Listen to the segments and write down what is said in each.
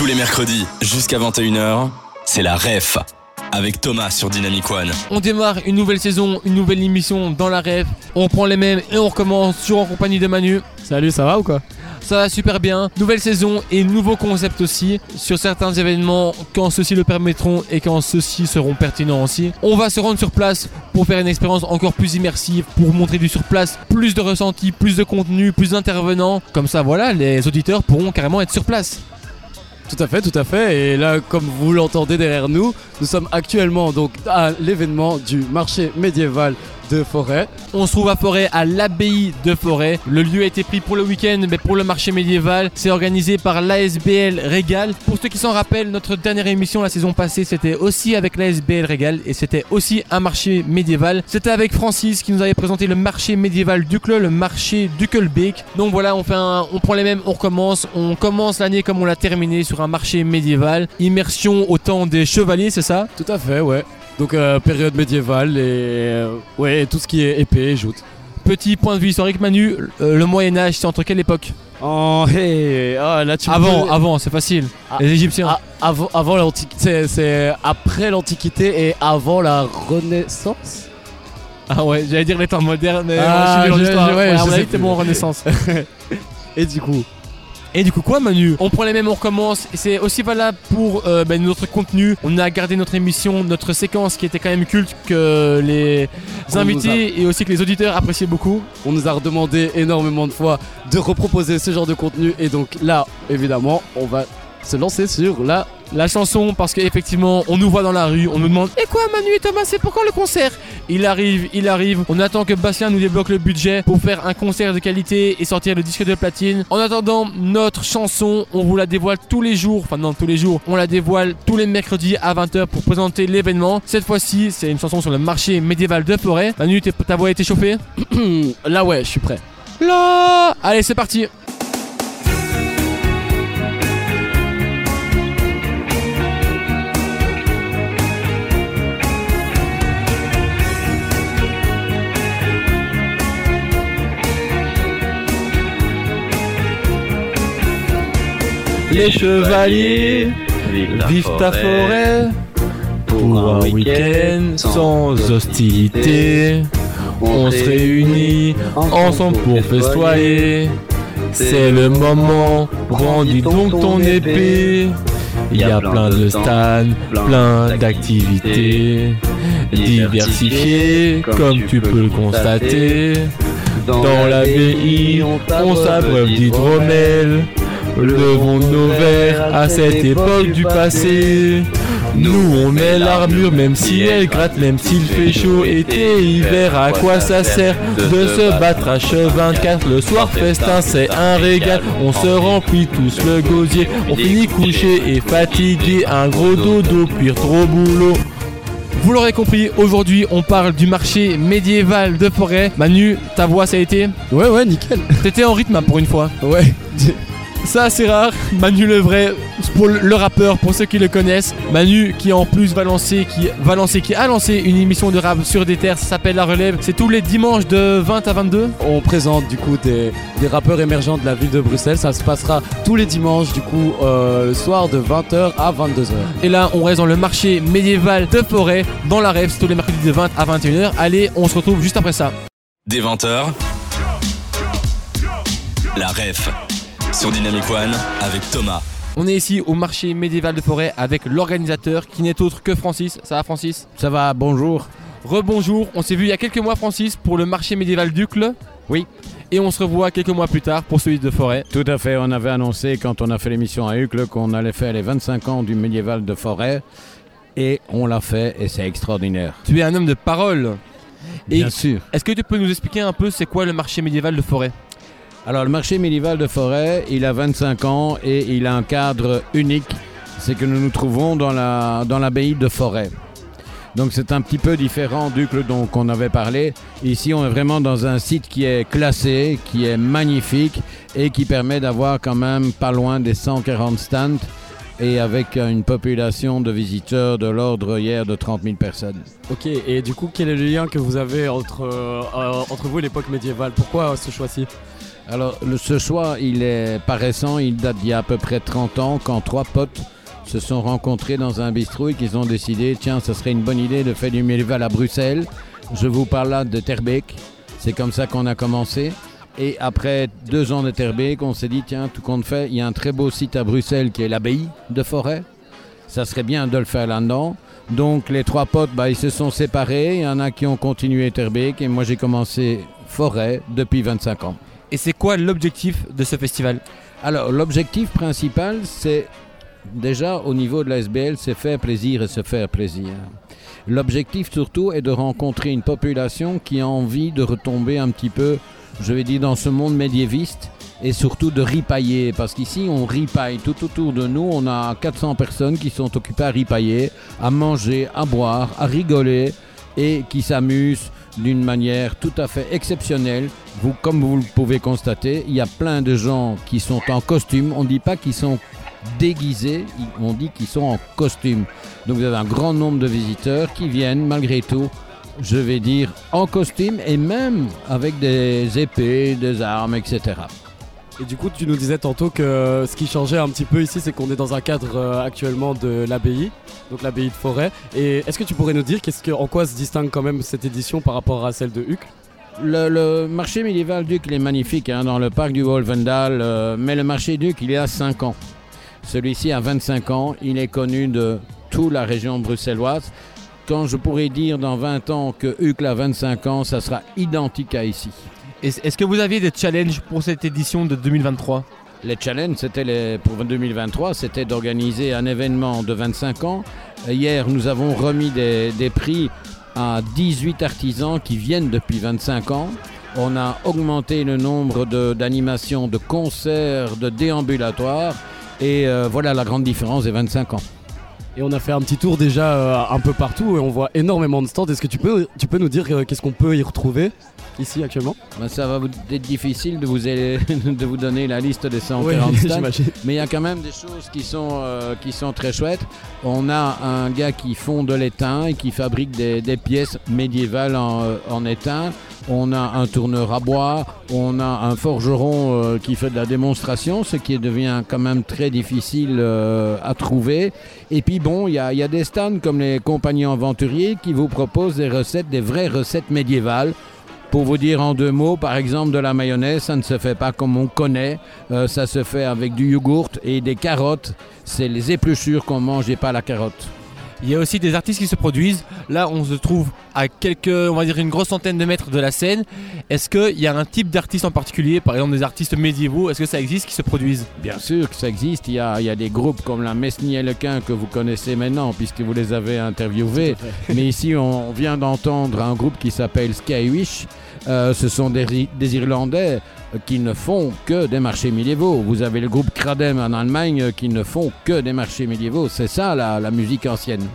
Tous les mercredis jusqu'à 21h, c'est la REF avec Thomas sur Dynamic One. On démarre une nouvelle saison, une nouvelle émission dans la rêve. On prend les mêmes et on recommence toujours en compagnie de Manu. Salut, ça va ou quoi Ça va super bien. Nouvelle saison et nouveau concept aussi sur certains événements quand ceux-ci le permettront et quand ceux-ci seront pertinents aussi. On va se rendre sur place pour faire une expérience encore plus immersive, pour montrer du sur place, plus de ressenti, plus de contenu, plus d'intervenants. Comme ça, voilà, les auditeurs pourront carrément être sur place. Tout à fait, tout à fait. Et là, comme vous l'entendez derrière nous, nous sommes actuellement donc à l'événement du marché médiéval de Forêt. On se trouve à Forêt, à l'abbaye de Forêt. Le lieu a été pris pour le week-end, mais pour le marché médiéval. C'est organisé par l'ASBL Régal. Pour ceux qui s'en rappellent, notre dernière émission la saison passée, c'était aussi avec l'ASBL Régal et c'était aussi un marché médiéval. C'était avec Francis qui nous avait présenté le marché médiéval d'Ucle, le marché d'Uckelbeek. Donc voilà, on, fait on prend les mêmes, on recommence. On commence l'année comme on l'a terminé sur un marché médiéval. Immersion au temps des chevaliers, c'est ça? Tout à fait, ouais. Donc euh, période médiévale et euh, ouais, tout ce qui est épée, joute. Petit point de vue historique, Manu, euh, le Moyen Âge, c'est entre quelle époque? Oh, hey, ah, là tu Avant, avant, c'est facile. Ah, Les Égyptiens. Ah, avant, avant l'Antiquité, c'est- après l'Antiquité et avant la Renaissance? Ah ouais, j'allais dire les temps modernes, mais Ah, moi, je suis nul en je- histoire. je- ouais, Ouais, je sais bon en Renaissance. Et du coup, Et du coup, quoi, Manu? On prend les mêmes, on recommence. Et c'est aussi valable pour euh, ben, notre contenu. On a gardé notre émission, notre séquence qui était quand même culte, que les On invités et aussi que les auditeurs appréciaient beaucoup. on nous a redemandé énormément de fois de reproposer ce genre de contenu et donc là, évidemment, on va se lancer sur la La chanson, parce qu'effectivement, on nous voit dans la rue, on nous demande Et quoi, Manu et Thomas, c'est pour quand le concert? Il arrive, il arrive. On attend que Bastien nous débloque le budget pour faire un concert de qualité et sortir le disque de platine. En attendant, notre chanson, on vous la dévoile tous les jours. Enfin, non, tous les jours. On la dévoile tous les mercredis à 20h pour présenter l'événement. Cette fois-ci, c'est une chanson sur le marché médiéval de Forêt. Manu, ta voix a été chauffée? Là ouais, je suis prêt. Là Allez, c'est parti Les chevaliers vivent à forêt pour un week-end sans hostilité. On se réunit ensemble pour festoyer. C'est le moment, brandis donc ton épée. Il y a plein de stands, plein d'activités diversifiées, comme tu peux le constater. Dans l'abbaye, on s'abreuve d'hydromel. Levons nos verres à cette époque du passé. Nous on met l'armure même si elle gratte, même s'il fait chaud. été, hiver, à quoi ça sert de se battre à H24 le soir? Festin c'est un régal, on se remplit tous le gosier, on finit couché et fatigué, un gros dodo puis trop boulot. Vous l'aurez compris, aujourd'hui on parle du marché médiéval de forêt. Manu, ta voix ça a été? Ouais ouais, nickel. T'étais en rythme hein, pour une fois. Ouais. Ça c'est rare. Manu le vrai, pour le rappeur, pour ceux qui le connaissent. Manu qui en plus va lancer, qui va lancer, qui a lancé une émission de rap sur des terres, ça s'appelle La Relève. C'est tous les dimanches de 20 à 22. On présente du coup des, des rappeurs émergents de la ville de Bruxelles. Ça se passera tous les dimanches du coup euh, le soir de 20h à 22h. Et là on reste dans le marché médiéval de forêt, dans la rêve, c'est tous les mercredis de 20 à 21h. Allez, on se retrouve juste après ça. Des 20h, la REF sur Dynamic One avec Thomas. On est ici au marché médiéval de forêt avec l'organisateur qui n'est autre que Francis. Ça va Francis? Ça va, bonjour. Rebonjour, on s'est vu il y a quelques mois Francis pour le marché médiéval d'Ucle. Oui. Et on se revoit quelques mois plus tard pour celui de forêt. Tout à fait, on avait annoncé quand on a fait l'émission à Hucle qu'on allait faire les 25 ans du médiéval de forêt. Et on l'a fait et c'est extraordinaire. Tu es un homme de parole. Et Bien sûr. est-ce que tu peux nous expliquer un peu c'est quoi le marché médiéval de forêt? Alors le marché médiéval de forêt, il a 25 ans et il a un cadre unique. C'est que nous nous trouvons dans la dans l'abbaye de forêt. Donc c'est un petit peu différent d'Ucle dont on avait parlé. Ici on est vraiment dans un site qui est classé, qui est magnifique et qui permet d'avoir quand même pas loin des 140 stands et avec une population de visiteurs de l'ordre hier de 30 000 personnes. Ok, et du coup, quel est le lien que vous avez entre, euh, vous et l'époque médiévale? Pourquoi ce choix-ci? Alors, ce choix, il est récent, il date d'il y a à peu près 30 ans, quand trois potes se sont rencontrés dans un bistrot et qu'ils ont décidé, tiens, ce serait une bonne idée de faire du médiéval à Bruxelles. Je vous parle là de Terbeek. C'est comme ça qu'on a commencé. Et après deux ans de Terbeek, on s'est dit, tiens, tout compte fait, il y a un très beau site à Bruxelles qui est l'abbaye de Forêt. Ça serait bien de le faire là-dedans. Donc les trois potes, bah, ils se sont séparés. Il y en a qui ont continué Terbeek et moi j'ai commencé Forêt depuis 25 ans. Et c'est quoi l'objectif de ce festival Alors, l'objectif principal, c'est déjà au niveau de la SBL, c'est faire plaisir et se faire plaisir. L'objectif surtout est de rencontrer une population qui a envie de retomber un petit peu, je vais dire, dans ce monde médiéviste et surtout de ripailler. Parce qu'ici, on ripaille tout autour de nous. On a 400 personnes qui sont occupées à ripailler, à manger, à boire, à rigoler et qui s'amusent d'une manière tout à fait exceptionnelle. Vous, comme vous le pouvez constater, il y a plein de gens qui sont en costume. On ne dit pas qu'ils sont déguisés, on dit qu'ils sont en costume. Donc vous avez un grand nombre de visiteurs qui viennent malgré tout, je vais dire, en costume et même avec des épées, des armes, etc. Et du coup, tu nous disais tantôt que ce qui changeait un petit peu ici, c'est qu'on est dans un cadre euh, actuellement de l'abbaye, donc l'abbaye de Forêt. Et est-ce que tu pourrais nous dire que, en quoi se distingue quand même cette édition par rapport à celle de Huc Le, marché médiéval il est magnifique hein, dans le parc du Wolvendal, euh, mais le marché Duc, il est à 5 ans. Celui-ci a 25 ans, il est connu de toute la région bruxelloise. Quand je pourrais dire dans 20 ans que Huc a 25 ans, ça sera identique à ici. Est- Est-ce que vous aviez des challenges pour cette édition de 2023 Les challenges, c'était les- pour 2023, c'était d'organiser un événement de 25 ans. Hier, nous avons remis des, des prix à 18 artisans qui viennent depuis 25 ans. On a augmenté le nombre de- d'animations, de, concerts, de déambulatoires. Et euh, voilà la grande différence des 25 ans. Et on a fait un petit tour déjà euh, un peu partout et on voit énormément de stands. Est-ce que tu peux, tu peux nous dire euh, qu'est-ce qu'on peut y retrouver? Ici actuellement Ben, ça va être difficile de vous, de vous donner la liste des 140 Oui, stands. Mais il y a quand même des choses qui sont, euh, qui sont très chouettes. On a un gars qui fond de l'étain et qui fabrique des, des pièces médiévales en, euh, en étain. On a un tourneur à bois. On a un forgeron euh, qui fait de la démonstration, ce qui devient quand même très difficile euh, à trouver. Et puis bon, il y a, il y a des stands comme les compagnies aventuriers qui vous proposent des recettes, des vraies recettes médiévales. Pour vous dire en deux mots, par exemple, de la mayonnaise, ça ne se fait pas comme on connaît. Euh, ça se fait avec du yogourt et des carottes. C'est les épluchures qu'on mange et pas la carotte. Il y a aussi des artistes qui se produisent. Là, on se trouve à quelques, on va dire une grosse centaine de mètres de la scène. Est-ce qu'il y a un type d'artiste en particulier, par exemple des artistes médiévaux, est-ce que ça existe qui se produisent? Bien sûr que ça existe. Il y a, il y a des groupes comme la Mesnie et Lequin que vous connaissez maintenant puisque vous les avez interviewés. Mais ici, on vient d'entendre un groupe qui s'appelle Skywish. Euh, ce sont des, des Irlandais euh, qui ne font que des marchés médiévaux. Vous avez le groupe Kradem en Allemagne euh, qui ne font que des marchés médiévaux. C'est ça la, la musique ancienne.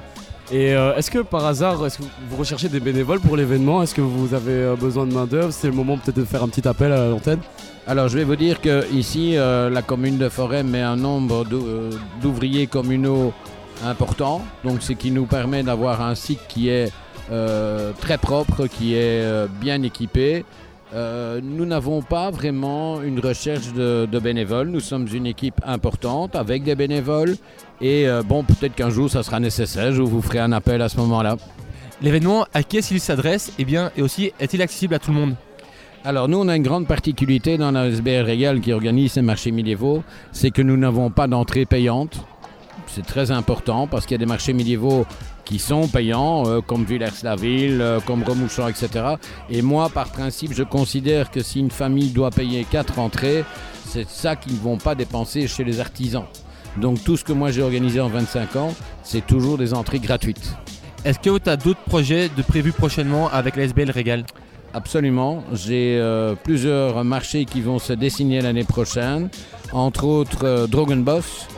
Et euh, est-ce que par hasard, est-ce que vous recherchez des bénévoles pour l'événement? Est-ce que vous avez besoin de main d'œuvre C'est le moment peut-être de faire un petit appel à l'antenne. Alors je vais vous dire que ici euh, la commune de Forêt met un nombre d'ou- d'ouvriers communaux important, donc ce qui nous permet d'avoir un site qui est très propre, qui est euh, bien équipé. Euh, nous n'avons pas vraiment une recherche de, de bénévoles, nous sommes une équipe importante avec des bénévoles et euh, bon peut-être qu'un jour ça sera nécessaire, je vous ferai un appel à ce moment-là. L'événement, à qui est-ce qu'il s'adresse? Et bien, et aussi, est-il accessible à tout le monde? Alors nous, on a une grande particularité dans la SBR Régal qui organise ces marchés médiévaux, c'est que nous n'avons pas d'entrée payante. C'est très important parce qu'il y a des marchés médiévaux qui sont payants, euh, comme Villers-la-Ville, euh, comme Remouchon, etc. Et moi, par principe, je considère que si une famille doit payer quatre entrées, c'est ça qu'ils ne vont pas dépenser chez les artisans. Donc tout ce que moi j'ai organisé en 25 ans, c'est toujours des entrées gratuites. Est-ce que tu as d'autres projets de prévus prochainement avec la SBL Régal? Absolument. J'ai euh, plusieurs marchés qui vont se dessiner l'année prochaine. Entre autres, Drogen Boss. Euh,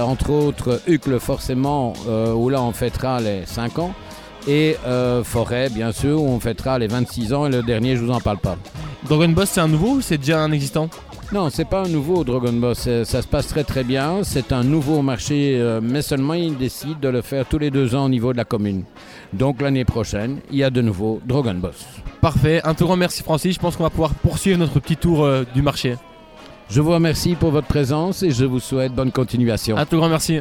entre autres, Hucle, forcément, euh, où là on fêtera les 5 ans. Et euh, Forêt, bien sûr, où on fêtera les 26 ans. Et le dernier, je vous en parle pas. Dragon Boss, c'est un nouveau ou c'est déjà un existant? Non, c'est pas un nouveau Dragon Boss. Ça se passe très très bien. C'est un nouveau marché, euh, mais seulement ils décident de le faire tous les deux ans au niveau de la commune. Donc l'année prochaine, il y a de nouveau Dragon Boss. Parfait, un tout grand merci Francis, je pense qu'on va pouvoir poursuivre notre petit tour euh, du marché. Je vous remercie pour votre présence et je vous souhaite bonne continuation. Un tout grand merci.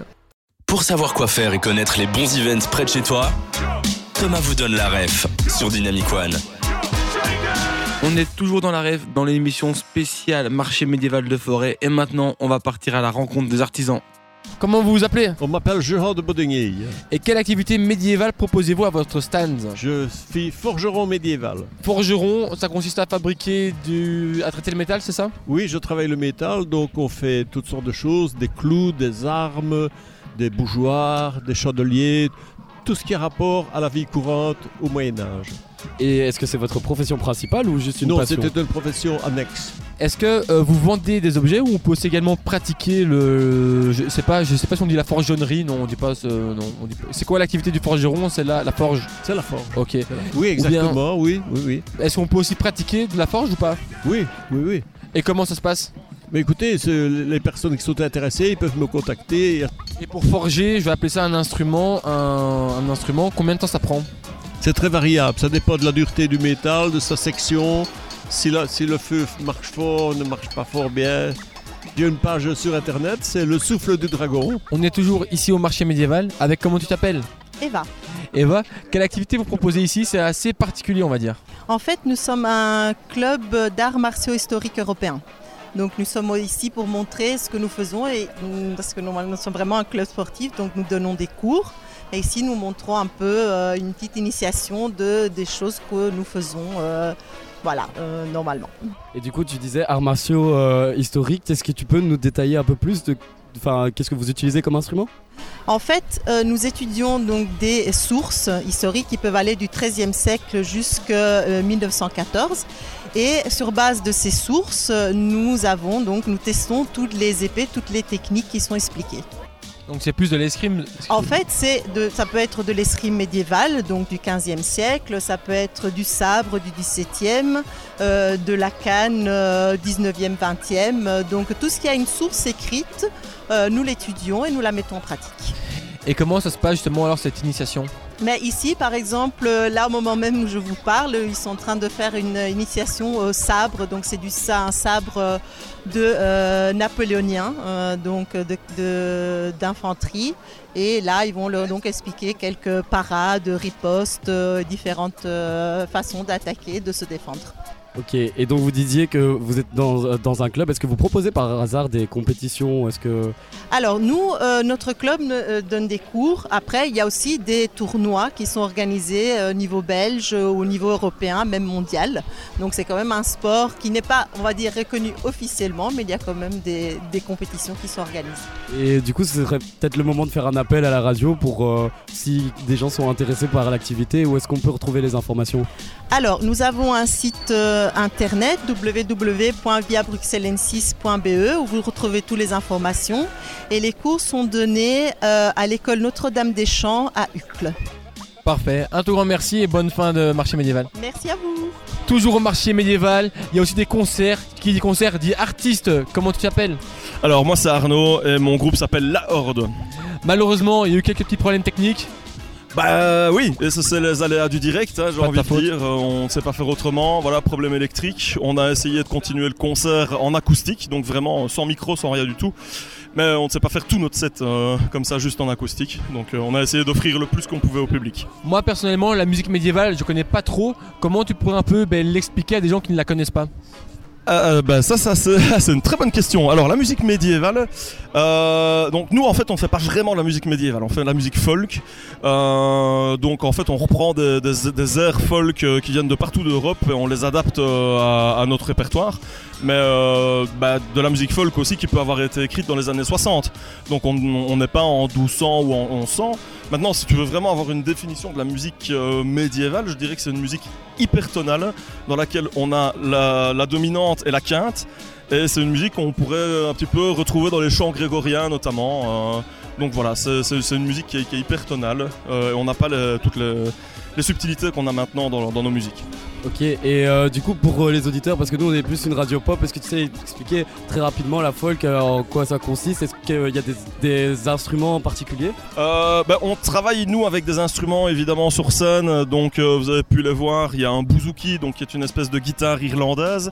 Pour savoir quoi faire et connaître les bons events près de chez toi, Thomas vous donne la ref sur Dynamic One. On est toujours dans la rêve, dans l'émission spéciale Marché médiéval de forêt. Et maintenant, on va partir à la rencontre des artisans. Comment vous vous appelez? On m'appelle Gérard de Bodegny. Et quelle activité médiévale proposez-vous à votre stand? Je suis forgeron médiéval. Forgeron, ça consiste à fabriquer du... à traiter le métal, c'est ça? Oui, je travaille le métal, donc on fait toutes sortes de choses, des clous, des armes, des bougeoirs, des chandeliers, tout ce qui a rapport à la vie courante au Moyen Âge. Et est-ce que c'est votre profession principale ou juste une non, passion c'était une profession annexe. Est-ce que euh, vous vendez des objets ou on peut aussi également pratiquer le... Je sais pas, je sais pas si on dit la forgeronnerie, non on dit pas ce... non, on dit pas- C'est quoi l'activité du forgeron? C'est la, la forge C'est la forge. Ok. Oui, exactement, oui, oui, oui. Est-ce qu'on peut aussi pratiquer de la forge ou pas? Oui, oui, oui. Et comment ça se passe? Mais écoutez, les personnes qui sont intéressées, ils peuvent me contacter. Et pour forger, je vais appeler ça un instrument, un, un instrument, combien de temps ça prend? C'est très variable, ça dépend de la dureté du métal, de sa section, si, la- si le feu marche fort, ne marche pas fort bien. Il y a une page sur internet, c'est le souffle du dragon. On est toujours ici au marché médiéval avec comment tu t'appelles Eva. Eva, quelle activité vous proposez ici? C'est assez particulier on va dire. En fait, nous sommes un club d'arts martiaux historiques européens. Donc nous sommes ici pour montrer ce que nous faisons et parce que normalement nous sommes vraiment un club sportif, donc nous donnons des cours. Et ici nous montrons un peu euh, une petite initiation de, des choses que nous faisons euh, voilà, euh, normalement. Et du coup, tu disais arts martiaux euh, historiques. Est-ce que tu peux nous détailler un peu plus de, enfin, qu'est-ce que vous utilisez comme instrument? En fait, euh, nous étudions donc des sources historiques qui peuvent aller du XIIIe siècle jusqu'à 1914. Et sur base de ces sources, nous avons donc nous testons toutes les épées, toutes les techniques qui sont expliquées. Donc c'est plus de l'escrime. En fait, c'est de, ça peut être de l'escrime médiéval, donc du XVe siècle, ça peut être du sabre du XVIIe, euh, de la canne euh, XIXe, XXe. euh, Donc tout ce qui a une source écrite, euh, nous l'étudions et nous la mettons en pratique. Et comment ça se passe justement alors cette initiation? Mais ici, par exemple, euh, là au moment même où je vous parle, ils sont en train de faire une initiation au sabre. Donc c'est du un sabre euh, de euh, napoléonien, donc de- de- d'infanterie. Et là, ils vont leur donc expliquer quelques parades, ripostes, différentes façons d'attaquer, de se défendre. Ok. Et donc vous disiez que vous êtes dans, dans un club. Est-ce que vous proposez par hasard des compétitions Est-ce que Alors nous, euh, notre club euh, donne des cours. Après, il y a aussi des tournois qui sont organisés euh, au niveau belge, euh, au niveau européen, même mondial. Donc c'est quand même un sport qui n'est pas, on va dire, reconnu officiellement, mais il y a quand même des, des compétitions qui sont organisées. Et du coup, ce serait peut-être le moment de faire un appel à la radio pour euh, si des gens sont intéressés par l'activité. Où est-ce qu'on peut retrouver les informations? Alors, nous avons un site euh, internet www.viabruxellensis.be où vous retrouvez toutes les informations. Et les cours sont donnés euh, à l'école Notre-Dame des Champs à Uccle. Parfait. Un tout grand merci et bonne fin de marché médiéval. Merci à vous. Toujours au marché médiéval, il y a aussi des concerts. Qui dit concert dit artiste. Comment tu t'appelles? Alors moi c'est Arnaud et mon groupe s'appelle La Horde. Malheureusement, il y a eu quelques petits problèmes techniques. Bah oui, et ça c'est les aléas du direct, hein, j'ai de envie de dire, Euh, on ne sait pas faire autrement, voilà, problème électrique, on a essayé de continuer le concert en acoustique, donc vraiment sans micro, sans rien du tout, mais on ne sait pas faire tout notre set euh, comme ça juste en acoustique, donc euh, on a essayé d'offrir le plus qu'on pouvait au public. Moi personnellement, la musique médiévale, je connais pas trop. Comment tu pourrais un peu ben, l'expliquer à des gens qui ne la connaissent pas? Euh, bah ça, ça c'est une très bonne question. Alors la musique médiévale, euh, donc nous en fait on fait pas vraiment de la musique médiévale, on fait la musique folk. Euh, donc en fait on reprend des, des- airs folk euh, qui viennent de partout d'Europe et on les adapte euh, à notre répertoire. Mais euh, bah, de la musique folk aussi qui peut avoir été écrite dans les années 60. Donc on n'est pas en 1200 ou en 1100. Maintenant si tu veux vraiment avoir une définition de la musique euh, médiévale, je dirais que c'est une musique hypertonale dans laquelle on a la, dominante et la quinte. Et c'est une musique qu'on pourrait un petit peu retrouver dans les chants grégoriens notamment. euh, donc voilà, c'est une musique qui est, qui est hyper tonale. euh, et on n'a pas toutes les, subtilités qu'on a maintenant dans nos musiques. Ok, et euh, du coup pour euh, les auditeurs, parce que nous on est plus une radio pop, est-ce que tu sais expliquer très rapidement la folk, euh, en quoi ça consiste? Est-ce qu'il y a des, des instruments en particulier? Euh, ben, on travaille nous avec des instruments évidemment sur scène, donc euh, vous avez pu les voir, il y a un bouzouki, donc qui est une espèce de guitare irlandaise,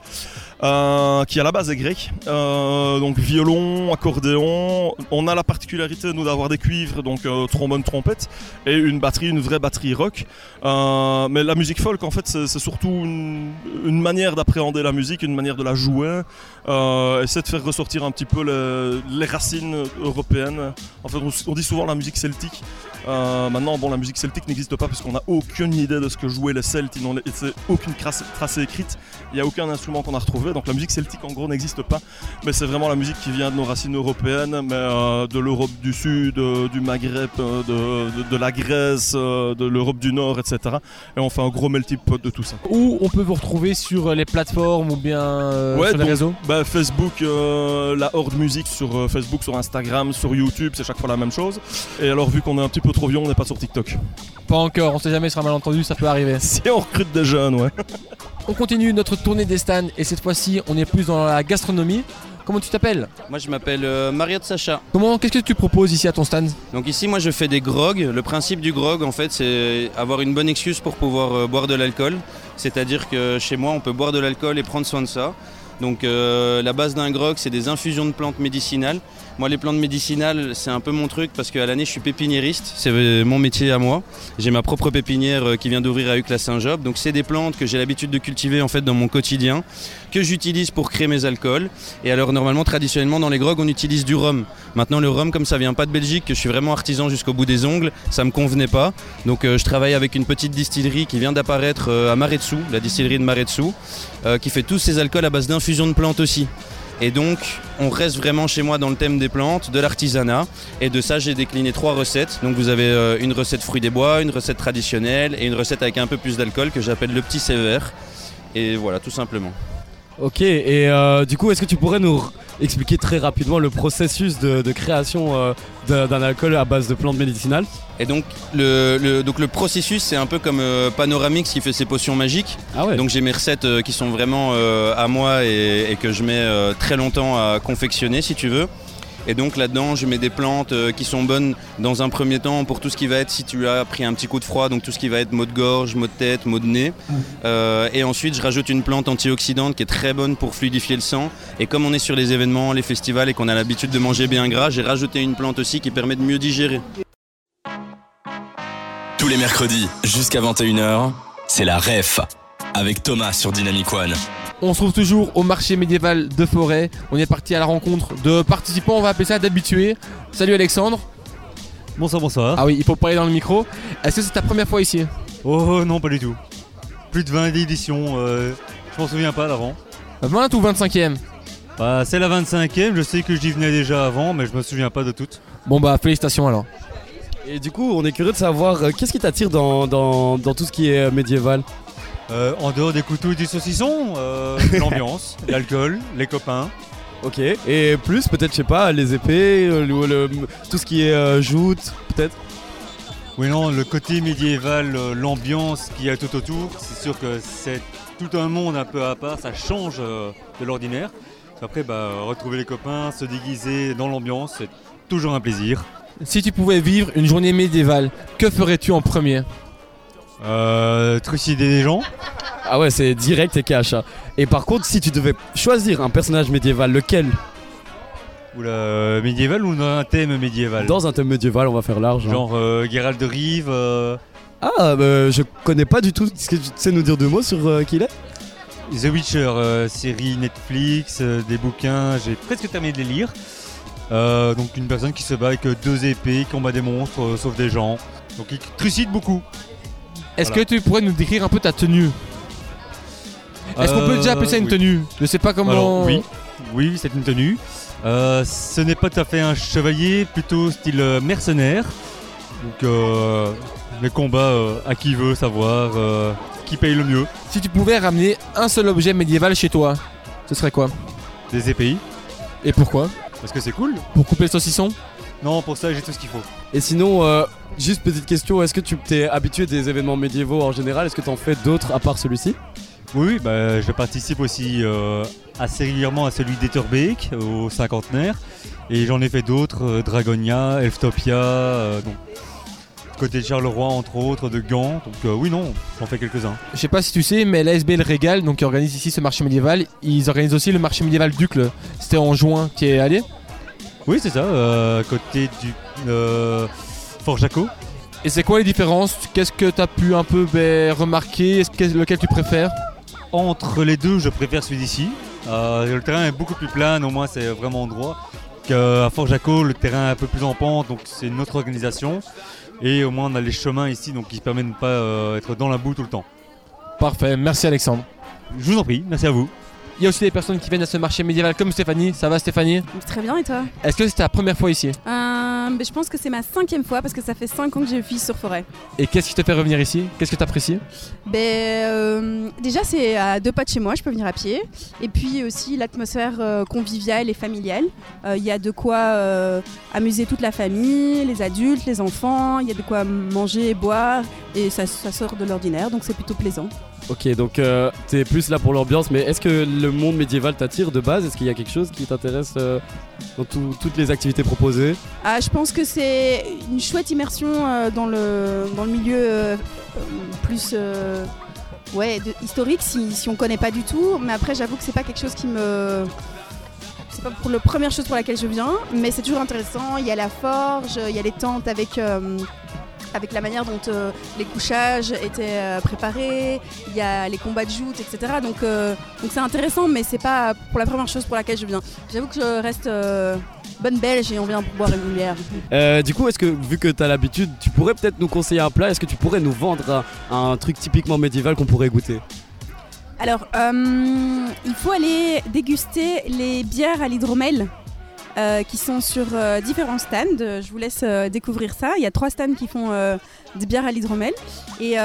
euh, qui à la base est grecque, Euh, donc violon, accordéon. On a la particularité nous d'avoir des cuivres, donc euh, trombone, trompette, et une batterie, une vraie batterie rock. Euh, mais la musique folk en fait c'est c'est surtout une, une manière d'appréhender la musique, une manière de la jouer, euh, essayer de faire ressortir un petit peu le- les racines européennes. En fait, on, on dit souvent la musique celtique. Euh, maintenant, bon, la musique celtique n'existe pas parce qu'on n'a aucune idée de ce que jouaient les Celtes. Ils n'ont c'est aucune trace, tracée écrite. Il n'y a aucun instrument qu'on a retrouvé. Donc la musique celtique, en gros, n'existe pas. Mais c'est vraiment la musique qui vient de nos racines européennes, mais euh, de l'Europe du Sud, euh, du Maghreb, de, de- de la Grèce, de l'Europe du Nord, etc. Et on fait un gros melting pot de tout ça. Où on peut vous retrouver sur les plateformes ou bien Ouais, sur les donc, réseaux? bah, Facebook, euh, la Horde Musique sur euh, Facebook, sur Instagram, sur YouTube, c'est chaque fois la même chose. Et alors, vu qu'on est un petit peu trop vieux, on n'est pas sur TikTok. Pas encore, on sait jamais, sur un malentendu, ça peut arriver. Si on recrute des jeunes, ouais. On continue notre tournée des stands et cette fois-ci, on est plus dans la gastronomie. Comment tu t'appelles? Moi je m'appelle euh, Mariotte Sacha. Comment Qu'est-ce que tu proposes ici à ton stand? Donc ici moi je fais des grogs. Le principe du grog en fait c'est avoir une bonne excuse pour pouvoir euh, boire de l'alcool. C'est-à-dire que chez moi on peut boire de l'alcool et prendre soin de ça. Donc euh, la base d'un grog c'est des infusions de plantes médicinales. Moi les plantes médicinales c'est un peu mon truc parce qu'à l'année je suis pépiniériste, c'est euh, mon métier à moi. J'ai ma propre pépinière euh, qui vient d'ouvrir à Ucla-Saint-Job. Donc c'est des plantes que j'ai l'habitude de cultiver en fait dans mon quotidien, que j'utilise pour créer mes alcools. Et alors normalement traditionnellement dans les grogs on utilise du rhum. Maintenant le rhum comme ça vient pas de Belgique, que je suis vraiment artisan jusqu'au bout des ongles, ça me convenait pas. Donc euh, je travaille avec une petite distillerie qui vient d'apparaître à Maretsu, la distillerie de Maretsu, qui fait tous ses alcools à base d'infusion de plantes aussi. Et donc, on reste vraiment chez moi dans le thème des plantes, de l'artisanat. Et de ça, j'ai décliné trois recettes. Donc, vous avez euh, une recette fruits des bois, une recette traditionnelle et une recette avec un peu plus d'alcool que j'appelle le petit sévère. Et voilà, tout simplement. Ok, et euh, du coup, est-ce que tu pourrais nous expliquer très rapidement le processus de, de création euh, d'un alcool à base de plantes médicinales? Et donc le, le- donc le processus c'est un peu comme euh, Panoramix qui fait ses potions magiques. Ah ouais Donc j'ai mes recettes qui sont vraiment à moi et, et que je mets très longtemps à confectionner si tu veux. Et donc là-dedans je mets des plantes euh, qui sont bonnes dans un premier temps pour tout ce qui va être si tu as pris un petit coup de froid, donc tout ce qui va être maux de gorge, maux de tête, maux de nez. Euh, et ensuite je rajoute une plante antioxydante qui est très bonne pour fluidifier le sang. Et comme on est sur les événements, les festivals et qu'on a l'habitude de manger bien gras, j'ai rajouté une plante aussi qui permet de mieux digérer. Tous les mercredis, jusqu'à 21h, c'est la REF avec Thomas sur Dynamic One. On se trouve toujours au marché médiéval de Forêt. On est parti à la rencontre de participants, on va appeler ça d'habitués. Salut Alexandre. Bonsoir, bonsoir. Ah oui, il faut parler dans le micro. Est-ce que c'est ta première fois ici Oh non, pas du tout. Plus de 20 éditions, euh, je m'en souviens pas d'avant. 20 ou 25e Bah, c'est la 25e, je sais que j'y venais déjà avant, mais je me souviens pas de toutes. Bon bah félicitations alors. Et du coup, on est curieux de savoir euh, qu'est-ce qui t'attire dans, dans- dans tout ce qui est euh, médiéval? Euh, en dehors des couteaux et du saucisson, euh, l'ambiance, l'alcool, les copains. Ok, et plus peut-être, je sais pas, les épées, euh, le- le- tout ce qui est euh, joute, peut-être Oui, non, le côté médiéval, l'ambiance qu'il y a tout autour, c'est sûr que c'est tout un monde un peu à part, ça change euh, de l'ordinaire. Après, bah, retrouver les copains, se déguiser dans l'ambiance, c'est toujours un plaisir. Si tu pouvais vivre une journée médiévale, que ferais-tu en premier? Euh, trucider des gens Ah ouais, c'est direct et cash. hein. Et par contre, si tu devais choisir un personnage médiéval, lequel? Ou la médiéval ou un thème médiéval? Dans un thème médiéval, on va faire large. hein. Genre euh, Geralt de Rive. euh, Ah, bah, je connais pas du tout. Est-ce que tu sais nous dire deux mots sur euh, qui il est The Witcher, euh, série Netflix, euh, des bouquins, j'ai presque terminé de les lire. Euh, donc une personne qui se bat avec euh, deux épées, combat des monstres, euh, sauve des gens. Donc il trucide beaucoup. Est-ce Voilà. que tu pourrais nous décrire un peu ta tenue Est-ce qu'on peut déjà appeler ça une oui. tenue Je sais pas comment. Alors, oui, oui, c'est une tenue. Euh, ce n'est pas tout à fait un chevalier, plutôt style euh, mercenaire. Donc euh, les combats euh, à qui veut savoir, euh, qui paye le mieux. Si tu pouvais ramener un seul objet médiéval chez toi, ce serait quoi? Des épées, Et pourquoi? Parce que c'est cool. Pour couper le saucisson? Non, pour ça, j'ai tout ce qu'il faut. Et sinon, euh, juste petite question, est-ce que tu t'es habitué des événements médiévaux en général? Est-ce que tu en fais d'autres à part celui-ci? Oui, oui, bah, je participe aussi euh, assez régulièrement à celui d'Etterbeek, au cinquantenaire. Et j'en ai fait d'autres, euh, Dragonia, Elftopia, euh, donc, côté de Charleroi entre autres, de Gand. Donc euh, oui, non, j'en fais quelques-uns. Je sais pas si tu sais, mais l'ASBL Régal, donc qui organise ici ce marché médiéval, ils organisent aussi le marché médiéval d'Ucle. C'était en juin, qui est allé Oui, c'est ça, euh, côté du euh, Fort Jaco. Et c'est quoi les différences? Qu'est-ce que tu as pu un peu ben, remarquer? Est-ce que- Lequel tu préfères? Entre les deux, je préfère celui d'ici. Euh, le terrain est beaucoup plus plat, au moins c'est vraiment droit. Qu'à Fort Jaco, le terrain est un peu plus en pente, donc c'est une autre organisation. Et au moins on a les chemins ici, donc qui permettent de ne pas être dans la boue tout le temps. Parfait, merci Alexandre. Je vous en prie, merci à vous. Il y a aussi des personnes qui viennent à ce marché médiéval comme Stéphanie. Ça va Stéphanie? Très bien, et toi? Est-ce que c'est ta première fois ici? Euh, ben, Je pense que c'est ma cinquième fois parce que ça fait cinq ans que je vis sur forêt. Et qu'est-ce qui te fait revenir ici? Qu'est-ce que tu apprécies Ben, euh, déjà, c'est à deux pas de chez moi, je peux venir à pied. Et puis aussi l'atmosphère euh, conviviale et familiale. Euh, Il y a de quoi euh, amuser toute la famille, les adultes, les enfants. Il y a de quoi manger et boire. Et ça, ça sort de l'ordinaire, donc c'est plutôt plaisant. Ok, donc euh, t'es plus là pour l'ambiance, mais est-ce que le monde médiéval t'attire de base? Est-ce qu'il y a quelque chose qui t'intéresse euh, dans tout- toutes les activités proposées? Ah, je pense que c'est une chouette immersion euh, dans, le, dans le milieu euh, plus ouais, de- historique si, si on connaît pas du tout. Mais après, j'avoue que c'est pas quelque chose qui me. C'est pas pour la première chose pour laquelle je viens, mais c'est toujours intéressant. Il y a la forge, il y a les tentes avec. Avec la manière dont euh, les couchages étaient euh, préparés, il y a les combats de joutes, etc. Donc euh, donc c'est intéressant, mais c'est pas pour la première chose pour laquelle je viens. J'avoue que je reste euh, bonne belge et on vient pour boire une bière. Euh, Du coup, est-ce que vu que t'as l'habitude, tu pourrais peut-être nous conseiller un plat? Est-ce que tu pourrais nous vendre un, un truc typiquement médiéval qu'on pourrait goûter? Alors, euh, il faut aller déguster les bières à l'hydromel. Euh, qui sont sur euh, différents stands. Euh, Je vous laisse euh, découvrir ça. Il y a trois stands qui font des bières à l'hydromel. Et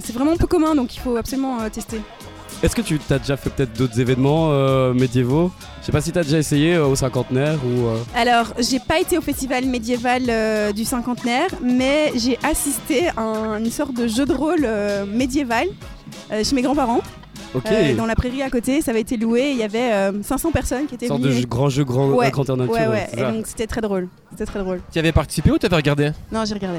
c'est vraiment peu commun, donc il faut absolument tester. Est-ce que tu t'as déjà fait peut-être d'autres événements euh, médiévaux? Je sais pas si t'as déjà essayé euh, au cinquantenaire ou. euh, Alors, j'ai pas été au festival médiéval du cinquantenaire, mais j'ai assisté à un- une sorte de jeu de rôle médiéval chez mes grands-parents. Ok. Euh, dans la prairie à côté, ça avait été loué. Il y avait euh, 500 personnes qui étaient Sorte de venues. jeu- grand jeu grand- ouais. grandeur nature, Ouais, ouais, Et donc c'était très drôle. C'était très drôle. Tu avais participé ou t'avais regardé? Non, j'ai regardé.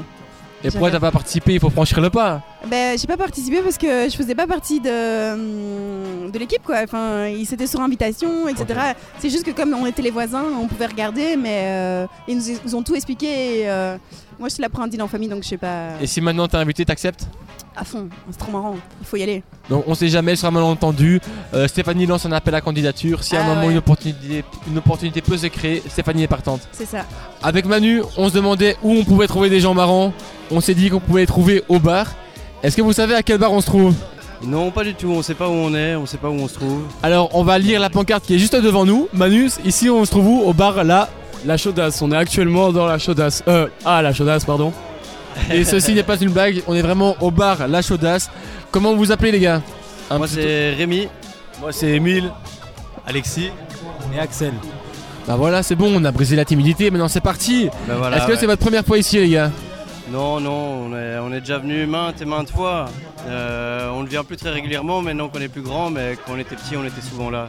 Et pourquoi t'as pas participé? Il faut franchir le pas. Ben, j'ai pas participé parce que je faisais pas partie de, hum, de l'équipe quoi. Enfin, ils c'était sur invitation, etc. C'est juste que comme on était les voisins, on pouvait regarder, mais euh, ils nous, nous ont tout expliqué. Et, euh, moi, je suis là pour un dîner en famille, donc je sais pas. Et si maintenant t'es invité, t'acceptes? À fond, c'est trop marrant. Il faut y aller. Donc on sait jamais, ce sera malentendu. Euh, Stéphanie lance un appel à candidature. Si à un Ah moment ouais. une, opportunité, une opportunité peut se créer, Stéphanie est partante. C'est ça. Avec Manu, on se demandait où on pouvait trouver des gens marrants. On s'est dit qu'on pouvait les trouver au bar. Est-ce que vous savez à quel bar on se trouve? Non, pas du tout. On sait pas où on est, on sait pas où on se trouve. Alors on va lire la pancarte qui est juste devant nous. Manu, ici on se trouve où? Au bar là La chaudasse, on est actuellement dans la chaudasse. Euh, ah, la chaudasse, pardon. Et ceci n'est pas une blague, on est vraiment au bar La Chaudasse. Comment vous vous appelez les gars? Un Moi c'est Rémi. Moi c'est Emile. Alexis. Et Axel. Bah voilà, c'est bon, on a brisé la timidité, maintenant c'est parti. Bah voilà, Est-ce que ouais. c'est votre première fois ici les gars? Non, non, on est, on est déjà venu maintes et maintes fois. Euh, on ne vient plus très régulièrement maintenant qu'on est plus grand, mais quand on était petit, on était souvent là.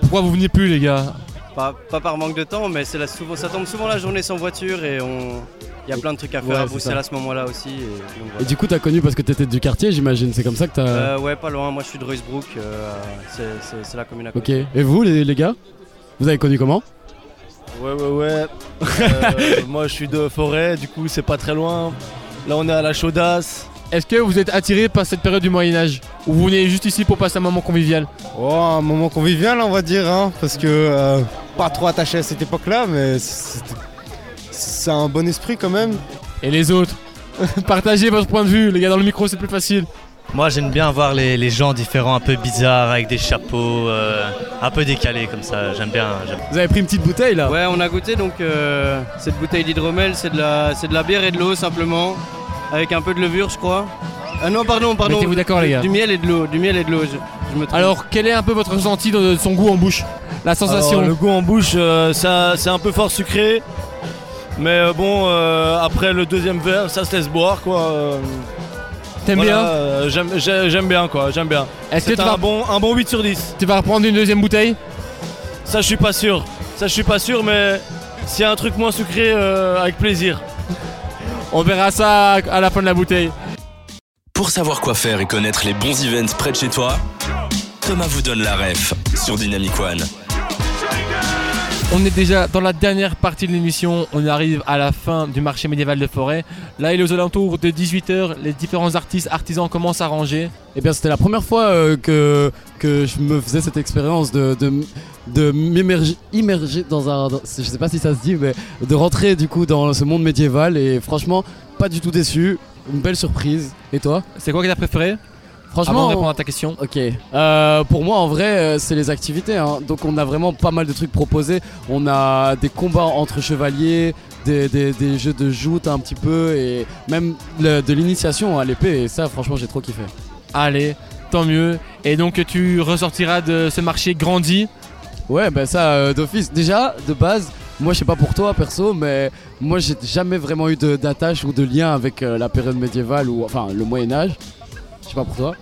Pourquoi vous venez plus les gars? Pas, pas par manque de temps, mais c'est ça tombe souvent la journée sans voiture et on, il y a plein de trucs à faire Ouais, à c'est Bruxelles ça. à ce moment-là aussi. Et, donc Et voilà. du coup, t'as connu parce que t'étais du quartier, j'imagine. C'est comme ça que t'as. Euh, ouais, pas loin. Moi, je suis de Ruysbrook. euh, c'est- la commune à ok. côté. Et vous, les, les gars Vous avez connu comment? Ouais, ouais, ouais. Euh, moi, je suis de Forêt, du coup, c'est pas très loin. Là, on est à la Chaudasse. Est-ce que vous êtes attiré par cette période du Moyen-Âge? Ou vous venez juste ici pour passer un moment convivial? Oh, un moment convivial, on va dire, hein, parce que euh, pas trop attaché à cette époque-là, mais c'est c'est un bon esprit quand même. Et les autres Partagez votre point de vue, les gars, dans le micro c'est plus facile. Moi j'aime bien voir les, les gens différents, un peu bizarres, avec des chapeaux, euh, un peu décalés comme ça. J'aime bien. Vous avez pris une petite bouteille là Ouais, on a goûté donc euh, cette bouteille d'hydromel, c'est de la, c'est de la bière et de l'eau simplement, avec un peu de levure, je crois. Ah non, pardon, pardon. Mettez-vous d'accord, les gars. Du miel et de l'eau, du miel et de l'eau. Je, je me trompe. Alors, quel est un peu votre ressenti de son goût en bouche? La sensation Alors, le goût en bouche, euh, ça- c'est un peu fort sucré. Mais euh, bon, euh, après le deuxième verre, ça se laisse boire quoi. euh, T'aimes voilà, bien? euh, J'aime j'ai- j'aime bien quoi, j'aime bien. Est-ce que C'est tu un, vas- bon, un bon 8 sur 10. Tu vas reprendre une deuxième bouteille? Ça, je suis pas sûr. Ça, je suis pas sûr, mais s'il y a un truc moins sucré, euh, avec plaisir. On verra ça à la fin de la bouteille. Pour savoir quoi faire et connaître les bons events près de chez toi, Thomas vous donne la ref sur Dynamic One. On est déjà dans la dernière partie de l'émission, on arrive à la fin du marché médiéval de forêt. Là, il est aux alentours de 18h, les différents artistes, artisans commencent à ranger. Eh bien, c'était la première fois euh, que, que je me faisais cette expérience de, de, de m'immerger immerger dans un. dans- je sais pas si ça se dit, mais de rentrer du coup dans ce monde médiéval et franchement, pas du tout déçu. Une belle surprise. Et toi? C'est quoi que t'as préféré? Franchement. Avant de répondre à ta question. Ok. Euh, pour moi, en vrai, euh, c'est les activités. hein. Donc, on a vraiment pas mal de trucs proposés. On a des combats entre chevaliers, des, des- des jeux de joute un petit peu, et même le- de l'initiation à l'épée. Et ça, franchement, j'ai trop kiffé. Allez, tant mieux. Et donc tu ressortiras de ce marché grandi. Ouais, bah ça, euh, d'office. Déjà, de base, moi, je sais pas pour toi, perso, mais moi, j'ai jamais vraiment eu de- d'attache ou de lien avec euh, la période médiévale ou enfin le Moyen-Âge. Je sais pas pour toi.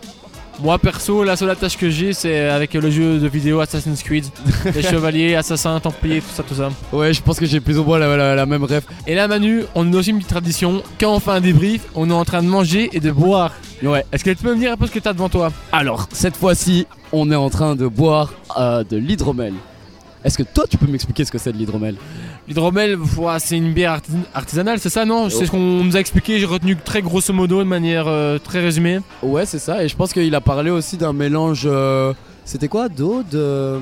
Moi perso, la seule attache que j'ai, c'est avec le jeu de vidéo Assassin's Creed. les chevaliers, assassins, templiers, tout ça, tout ça. Ouais, je pense que j'ai plus ou moins la, la- la même rêve. Et là, Manu, on a aussi une petite tradition. Quand on fait un débrief, on est en train de manger et de boire. Ouais. Est-ce que tu peux me dire un peu ce que t'as devant toi? Alors, cette fois-ci, on est en train de boire euh, de l'hydromel. Est-ce que toi, tu peux m'expliquer ce que c'est de l'hydromel? L'hydromel, ouah, c'est une bière artis- artisanale, c'est ça, non? C'est ce qu'on nous a expliqué, j'ai retenu très grosso modo, de manière euh, très résumée. Ouais, c'est ça. Et je pense qu'il a parlé aussi d'un mélange. euh, C'était quoi? D'eau De.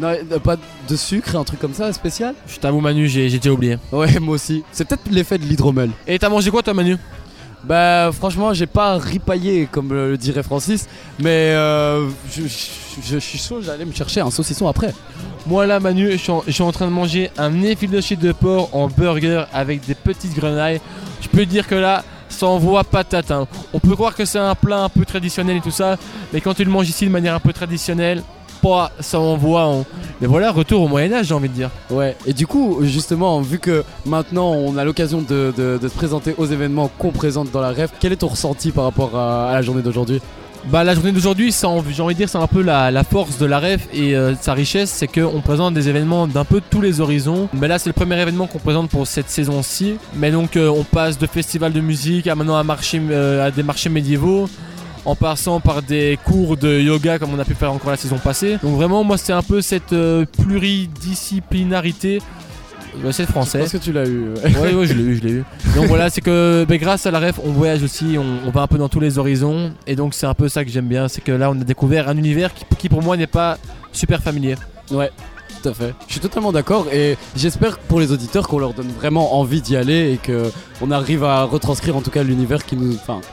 Non, pas de sucre, un truc comme ça, spécial? Je t'avoue, Manu, j'ai déjà oublié. Ouais, moi aussi. C'est peut-être l'effet de l'hydromel. Et t'as mangé quoi, toi, Manu? Bah, franchement, j'ai pas ripaillé, comme le dirait Francis. Mais euh, je, suis j'allais me chercher un saucisson après. Moi là Manu, je suis, en, je suis en train de manger un effiloché de porc en burger avec des petites grenailles. Je peux dire que là, ça envoie patate. hein. On peut croire que c'est un plat un peu traditionnel et tout ça, mais quand tu le manges ici de manière un peu traditionnelle, pas ça envoie. hein. Mais voilà, retour au Moyen Âge, j'ai envie de dire. Ouais, et du coup, justement, vu que maintenant on a l'occasion de, de- de se présenter aux événements qu'on présente dans la rêve, quel est ton ressenti par rapport à, à la journée d'aujourd'hui? Bah la journée d'aujourd'hui, j'ai envie de dire, c'est un peu la, la force de la ref et euh, sa richesse, c'est qu'on présente des événements d'un peu tous les horizons. Mais là, c'est le premier événement qu'on présente pour cette saison-ci. Mais donc, euh, on passe de festivals de musique à maintenant à, marché, euh, à des marchés médiévaux. En passant par des cours de yoga comme on a pu faire encore la saison passée. Donc vraiment moi c'est un peu cette euh, pluridisciplinarité. Euh, c'est français. Parce que tu l'as eu. Ouais, ouais, je l'ai eu, je l'ai eu. Donc voilà, c'est que ben, grâce à la ref, on voyage aussi, on, on va un peu dans tous les horizons. Et donc c'est un peu ça que j'aime bien, c'est que là on a découvert un univers qui, qui pour moi n'est pas super familier. Ouais, tout à fait. Je suis totalement d'accord et j'espère pour les auditeurs qu'on leur donne vraiment envie d'y aller et que on arrive à retranscrire en tout cas l'univers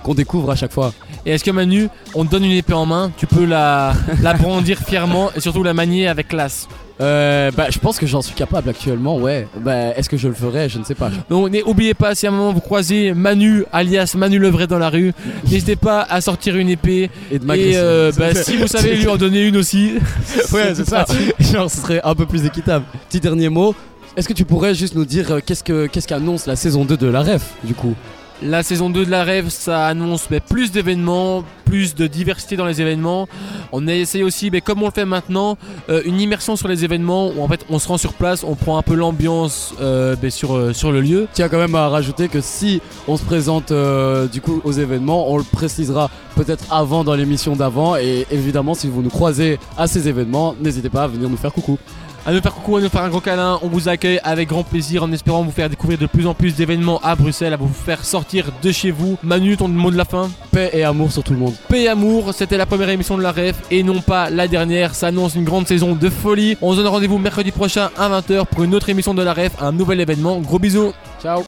qu'on découvre à chaque fois. Et est-ce que Manu, on te donne une épée en main, tu peux la, la brandir fièrement et surtout la manier avec classe Euh, bah, je pense que j'en suis capable actuellement, ouais. Bah, est-ce que je le ferai? Je ne sais pas. Donc n'oubliez pas, si à un moment vous croisez Manu, alias Manu Levray dans la rue, n'hésitez pas à sortir une épée. Et de m'agresser. euh, bah, si vous savez lui en donner une aussi. ouais, c'est ça. Genre, ce serait un peu plus équitable. Petit dernier mot. Est-ce que tu pourrais juste nous dire euh, qu'est-ce que qu'est-ce qu'annonce la saison 2 de la ref du coup? La saison 2 de la rêve, ça annonce mais, plus d'événements, plus de diversité dans les événements. On a essayé aussi, mais comme on le fait maintenant, euh, une immersion sur les événements où en fait on se rend sur place, on prend un peu l'ambiance euh, sur, euh, sur le lieu. Tiens quand même à rajouter que si on se présente du coup aux événements, on le précisera peut-être avant dans l'émission d'avant et évidemment si vous nous croisez à ces événements, n'hésitez pas à venir nous faire coucou. À nous faire coucou, à nous faire un gros câlin. On vous accueille avec grand plaisir en espérant vous faire découvrir de plus en plus d'événements à Bruxelles, à vous faire sortir de chez vous. Manu, ton mot de la fin Paix et amour sur tout le monde. Paix et amour, c'était la première émission de la REF et non pas la dernière. Ça annonce une grande saison de folie. On se donne rendez-vous mercredi prochain à 20h pour une autre émission de la REF, un nouvel événement. Gros bisous. Ciao.